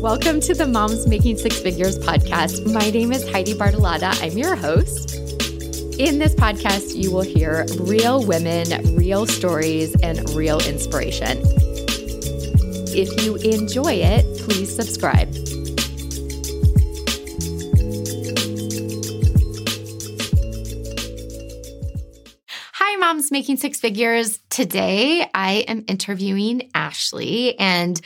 Welcome to the Moms Making Six Figures podcast. My name is Heidi Bartolotta. I'm your host. In this podcast, you will hear real women, real stories, and real inspiration. If you enjoy it, please subscribe. Hi, Moms Making Six Figures. Today, I am interviewing Ashley, and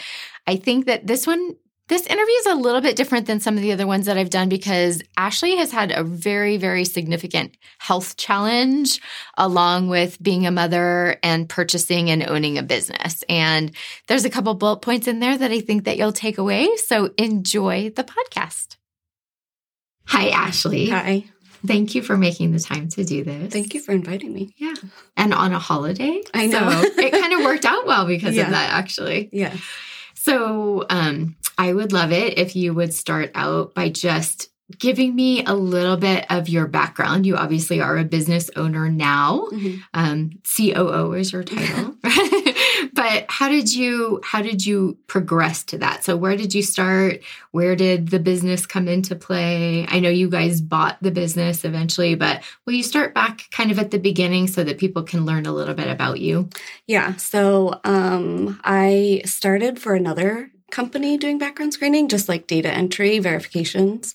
I think that this one this interview is a little bit different than some of the other ones that I've done because Ashley has had a very, very significant health challenge along with being a mother and purchasing and owning a business. And there's a couple bullet points in there that I think that you'll take away. So enjoy the podcast. Hi, Ashley. Hi. Thank you for making the time to do this. Thank you for inviting me. Yeah. And on a holiday. I know. So it kind of worked out well because Yeah. of that, actually. Yeah. So um, I would love it if you would start out by just giving me a little bit of your background. You obviously are a business owner now. Mhm. Um, COO is your title, but how did you how did you progress to that? So where did you start? Where did the business come into play? I know you guys bought the business eventually, but will you start back kind of at the beginning so that people can learn a little bit about you? Yeah. So um, I started for another company doing background screening, just like data entry verifications.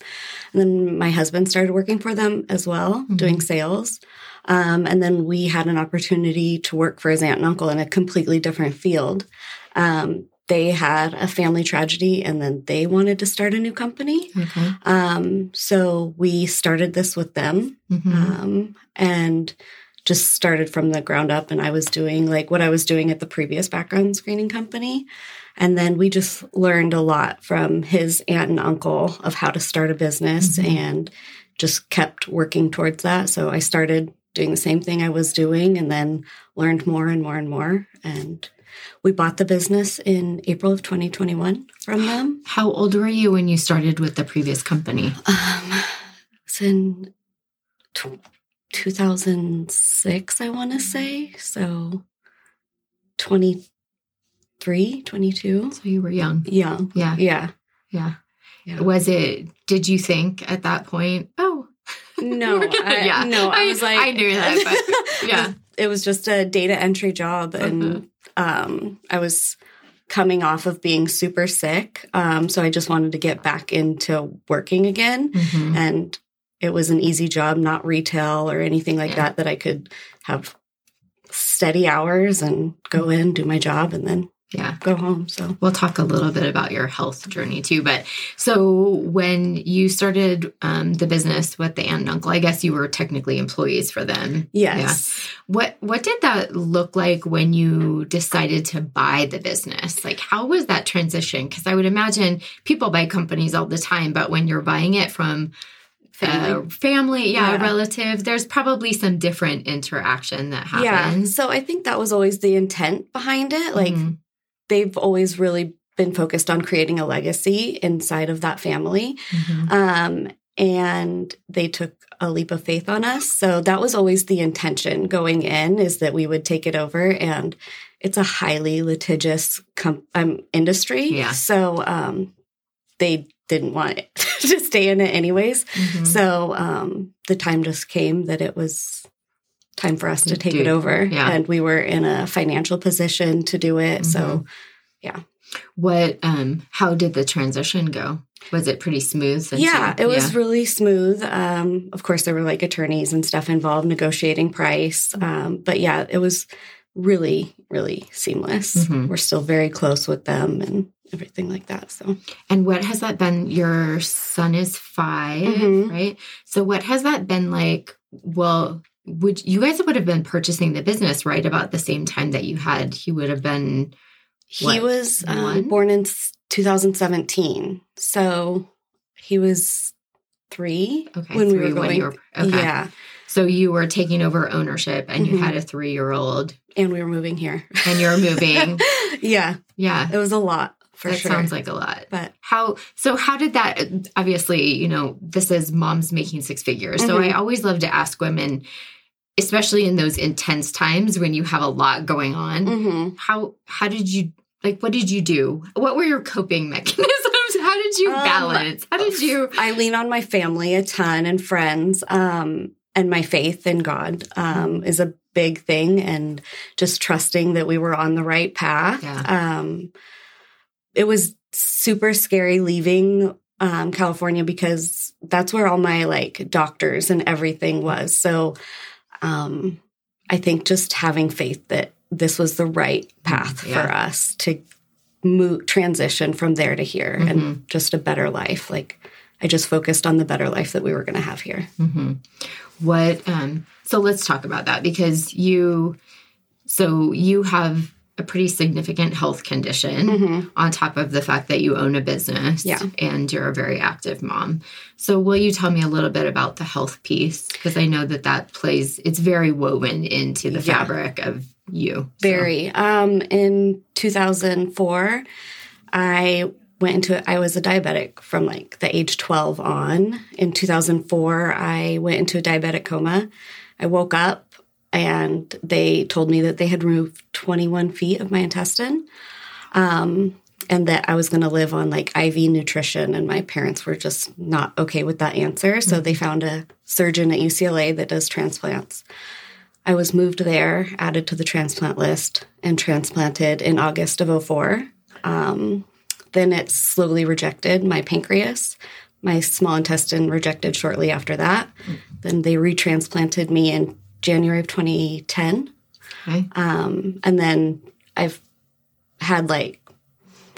And then my husband started working for them as well, Mhm. doing sales. Um, and then we had an opportunity to work for his aunt and uncle in a completely different field. Um, they had a family tragedy and then they wanted to start a new company. Okay. Um, so we started this with them. Mhm. um, and just started from the ground up. And I was doing like what I was doing at the previous background screening company. And then we just learned a lot from his aunt and uncle of how to start a business Mhm. and just kept working towards that. So I started doing the same thing I was doing and then learned more and more and more. And we bought the business in April of 2021 from them. How old were you when you started with the previous company? Um, it's in tw 2006, I want to say. So 23, 22. So you were young. Young. Yeah. Yeah. Yeah. Yeah. Was it, did you think at that point, oh, No, I, Yeah. no, I, was like, I knew that, but yeah. it was just a data entry job, and Mhm. um, I was coming off of being super sick, um, so I just wanted to get back into working again. Mhm. and it was an easy job, not retail or anything like Yeah. that, that I could have steady hours and go in, do my job, and then Yeah. go home. So, We'll talk a little bit about your health journey too. But so when you started um, the business with the aunt and uncle, I guess you were technically employees for them. yes. What what did that look like when you decided to buy the business? Like how was that transition? Because I would imagine people buy companies all the time, but when you're buying it from Family. uh, family, yeah, Yeah. relative, there's probably some different interaction that happens. Yeah. So I think that was always the intent behind it. Like Mhm. They've always really been focused on creating a legacy inside of that family. Mhm. Um, and they took a leap of faith on us. So that was always the intention going in is that we would take it over and it's a highly litigious com- um, industry. Yeah. So um, they didn't want it to stay in it anyways. Mhm. So um, the time just came that it was time for us to take Dude, it over. yeah. And we were in a financial position to do it. So yeah. What um how did the transition go? Was it pretty smooth? since yeah, you- it was really smooth. Um, of course, there were like attorneys and stuff involved, negotiating price. Um, but yeah, it was really, really seamless. Mhm. We're still very close with them and everything like that. So And what has that been? Your son is 5 Mhm. right? So what has that been like? Well, would you guys would have been purchasing the business right about the same time that you had? He would have been he was um, born in 2017. So he was three okay when we three were going. you were okay. Yeah, So you were taking over ownership, and you Mhm. had a three year old, and we were moving here. and you're moving. yeah, yeah, it was a lot for that sure. sounds like a lot. but How so? How did that? Obviously, you know, this is moms making six figures. So Mhm. I always love to ask women, especially in those intense times when you have a lot going on. mhm. How how did you like? What did you do? What were your coping mechanisms? how did you Um, balance? how did you? I lean on my family a ton and friends, um, and my faith in God um, is a big thing, and just trusting that we were on the right path. Yeah. Um, it was super scary leaving um, California because that's where all my like doctors and everything was. So um, I think just having faith that this was the right path Yeah. for us to move transition from there to here and just a better life. Like I just focused on the better life that we were going to have here. hmm What? Um, so let's talk about that because you, so you have a pretty significant health condition on top of the fact that you own a business Yeah. and you're a very active mom. So will you tell me a little bit about the health piece? Because I know that that plays, it's very woven into the Yeah. fabric of you. So- Very. Um, in 2004, I went into I was a diabetic from like the age 12 on. In 2004, I went into a diabetic coma. I woke up and they told me that they had removed 21 feet of my intestine. Um, and that I was going to live on like IV nutrition, and my parents were just not okay with that answer. So they found a surgeon at UCLA that does transplants. I was moved there, added to the transplant list, and transplanted in August of 04. Um, then it slowly rejected my pancreas. My small intestine rejected shortly after that. Then they retransplanted me in January of 2010. Okay. Um, and then I've had like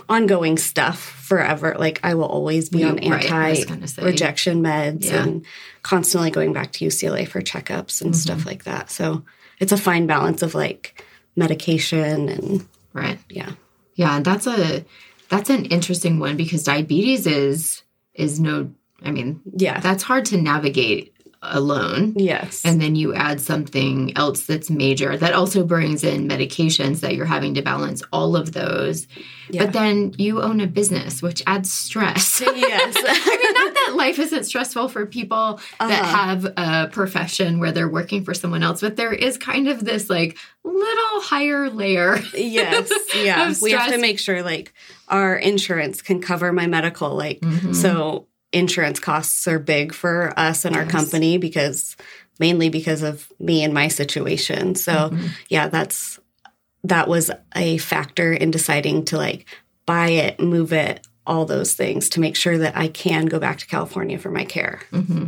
ongoing stuff forever. Like I will always be on right, anti gonna rejection meds Yeah. and constantly going back to UCLA for checkups and Mm-hmm. stuff like that. So it's a fine balance of like medication and Right. yeah. Yeah, that's a that's an interesting one because diabetes is is no I mean, Yeah. that's hard to navigate alone. yes. And then you add something else that's major that also brings in medications that you're having to balance all of those. Yeah. But then you own a business, which adds stress. yes. I mean, not that life isn't stressful for people that Uh-huh. have a profession where they're working for someone else, but there is kind of this like little higher layer. yes. Yeah. We have to make sure like our insurance can cover my medical. Like, Mhm. so insurance costs are big for us and our company because mainly because of me and my situation. So, Mhm. yeah, that's that was a factor in deciding to like buy it, move it, all those things to make sure that I can go back to California for my care. hmm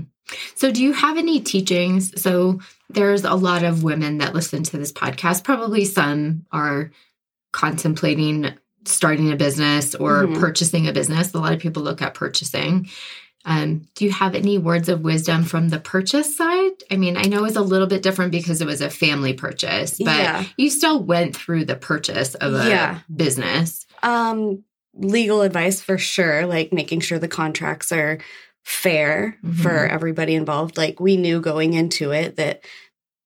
So, do you have any teachings? So, there's a lot of women that listen to this podcast. Probably some are contemplating starting a business or Mhm. purchasing a business. A lot of people look at purchasing. Um, do you have any words of wisdom from the purchase side? I mean, I know it's a little bit different because it was a family purchase, but Yeah. you still went through the purchase of a Yeah. business. Um, legal advice for sure, like making sure the contracts are fair for Mhm. everybody involved. Like we knew going into it that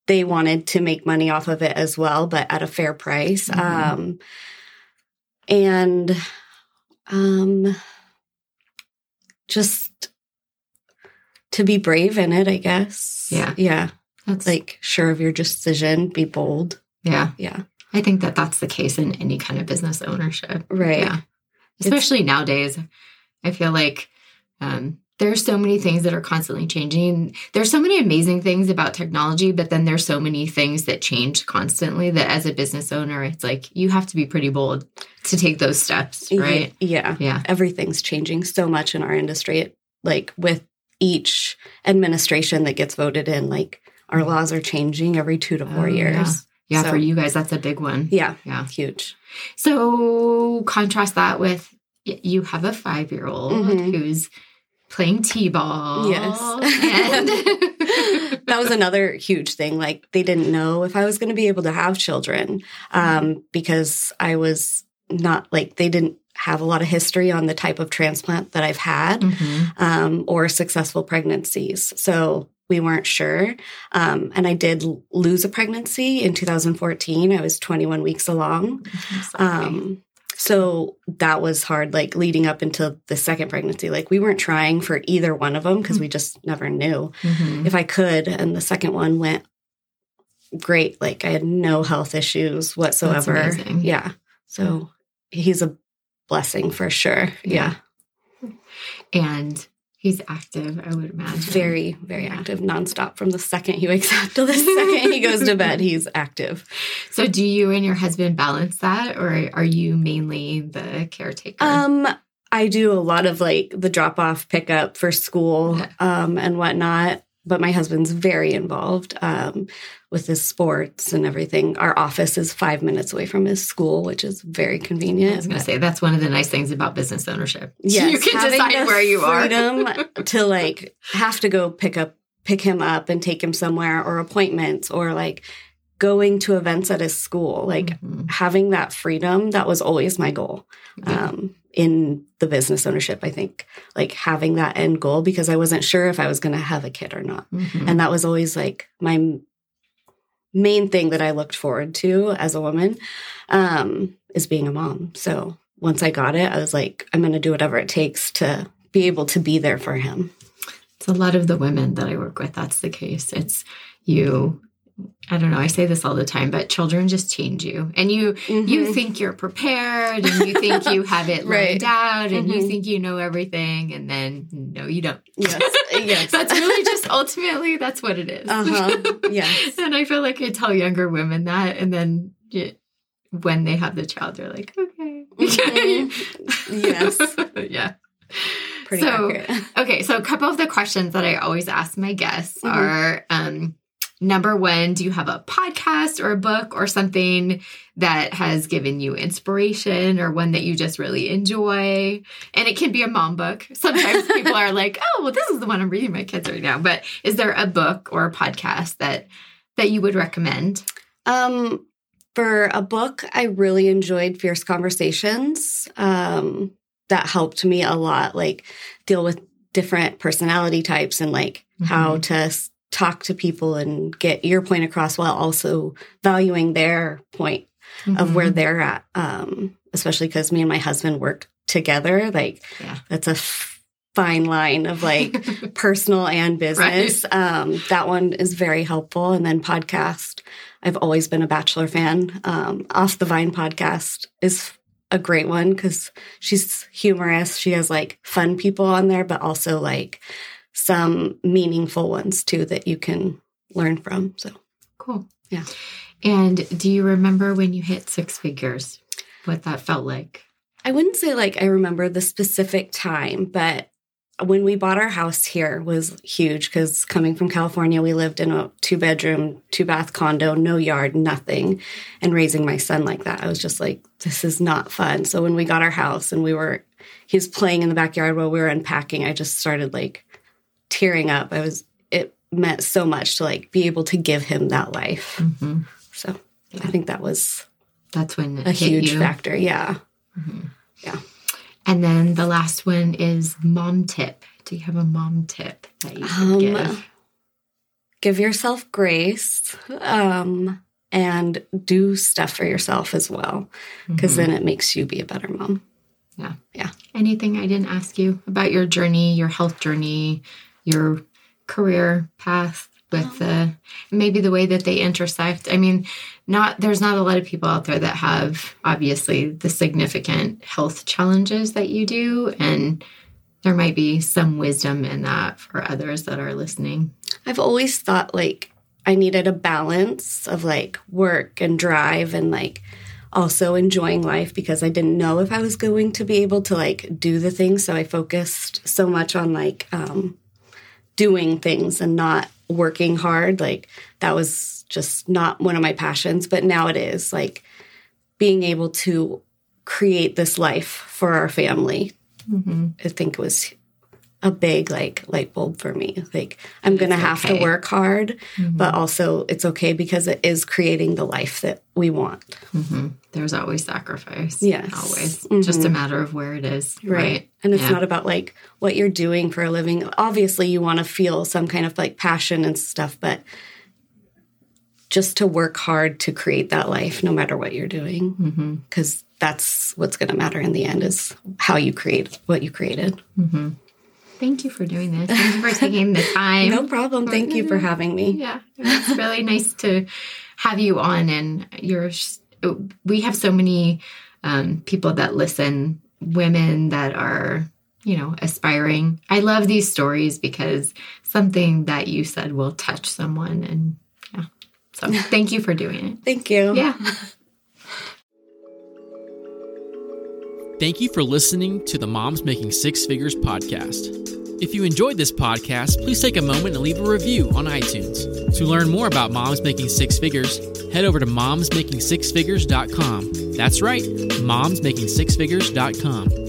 they wanted to make money off of it as well, but at a fair price. Mhm. Um, and um, just to be brave in it, I guess. Yeah. Yeah. That's Like sure of your decision, be bold. yeah. Yeah. I think that that's the case in any kind of business ownership. Right. Yeah. Especially nowadays. I feel like um, there's so many things that are constantly changing. There's so many amazing things about technology, but then there's so many things that change constantly that as a business owner, it's like you have to be pretty bold to take those steps, right? Yeah. Yeah. everything's changing so much in our industry. Like with each administration that gets voted in, like our laws are changing every two to four Oh, years. Yeah, So- for you guys, that's a big one. Yeah, Yeah. huge. So contrast that with you have a five year old Mhm. who's playing t ball. Yes. And that was another huge thing. Like they didn't know if I was going to be able to have children um, because I was not like they didn't have a lot of history on the type of transplant that I've had. Mhm. um, or successful pregnancies. So we weren't sure. Um, and I did lose a pregnancy in 2014. I was 21 weeks along. Um, so that was hard, like leading up into the second pregnancy. Like we weren't trying for either one of them because we just never knew Mhm. if I could. And the second one went great. Like I had no health issues whatsoever. Yeah. So he's a blessing for sure. Yeah. Yeah. And he's active, I would imagine. Very, very Yeah. active, nonstop from the second he wakes up till the second he goes to bed. He's active. So, do you and your husband balance that, or are you mainly the caretaker? Um, I do a lot of like the drop off pickup for school Yeah. um, and whatnot. But my husband's very involved um, with his sports and everything. Our office is five minutes away from his school, which is very convenient. I was going to say that's one of the nice things about business ownership. Yes, you can decide where you are. freedom to like have to go pick up pick him up and take him somewhere or appointments or like going to events at his school like Mhm. having that freedom that was always my goal Yeah. um, in the business ownership i think like having that end goal because i wasn't sure if i was going to have a kid or not Mhm. and that was always like my main thing that i looked forward to as a woman um, is being a mom so once i got it i was like i'm going to do whatever it takes to be able to be there for him It's a lot of the women that I work with. That's the case. It's you. I don't know. I say this all the time, but children just change you, and you you Mhm. think you're prepared, and you think you have it Right. laid out, and you Mhm. think you know everything, and then no, you don't. yes yes that's really just ultimately that's what it is. uh-huh yes and I feel like I tell younger women that, and then it, when they have the child, they're like, okay, Mhm. yes yeah. pretty So- accurate Okay, so a couple of the questions that I always ask my guests Mhm. are um, number one, do you have a podcast or a book or something that has given you inspiration or one that you just really enjoy? And it can be a mom book. Sometimes people are like, oh, well, this is the one I'm reading my kids right now. But is there a book or a podcast that that you would recommend? Um, for a book, I really enjoyed Fierce Conversations. Um, that helped me a lot, like deal with different personality types and like how to talk to people and get your point across while also valuing their point of where Mhm. they're at. Um, especially because me and my husband work together. Like Yeah. that's a f- fine line of like personal and business. Um, that one is very helpful. And then podcast. I've always been a Bachelor fan. Um, Off the Vine podcast is a great one because she's humorous. She has like fun people on there, but also like some meaningful ones too that you can learn from. So cool. Yeah. And do you remember when you hit six figures? What that felt like? I wouldn't say like I remember the specific time, but when we bought our house here was huge because coming from California, we lived in a two bedroom, two bath condo, no yard, nothing. And raising my son like that, I was just like, this is not fun. So when we got our house and we were, he was playing in the backyard while we were unpacking, I just started like tearing up. I was, it meant so much to like be able to give him that life. Mm-hmm. So Yeah. I think that was That's when a huge you. factor. Yeah. Mhm. Yeah. And then the last one is mom tip. Do you have a mom tip that you Um, give? give yourself grace um, and do stuff for yourself as well because Mhm. then it makes you be a better mom yeah yeah anything I didn't ask you about your journey, your health journey, your career path with Um, the maybe the way that they intersect. I mean, not there's not a lot of people out there that have obviously the significant health challenges that you do and there might be some wisdom in that for others that are listening. i've always thought like i needed a balance of like work and drive and like also enjoying life because i didn't know if i was going to be able to like do the things so i focused so much on like um doing things and not working hard like that was just not one of my passions but now it is like being able to create this life for our family Mm-hmm. i think was a big like light bulb for me like i'm gonna have okay. to work hard Mm-hmm. but also it's okay because it is creating the life that we want hmm There's always sacrifice. Yes. Always. Mhm. Just a matter of where it is. Right. and it's Yeah. not about like what you're doing for a living obviously you want to feel some kind of like passion and stuff but just to work hard to create that life no matter what you're doing because that's what's going to matter in the end is how you create what you created hmm Thank you for doing this. Thank you for taking the time. no problem thank you for having me Yeah. It's really nice to have you on. And you're, we have so many um, people that listen, women that are, you know, aspiring. I love these stories because something that you said will touch someone. And yeah. So thank you for doing it. Thank you. Yeah. Thank you for listening to the Moms Making Six Figures podcast. If you enjoyed this podcast, please take a moment and leave a review on iTunes. To learn more about Moms Making Six Figures, head over to momsmakingsixfigures.com. That's right, momsmakingsixfigures.com.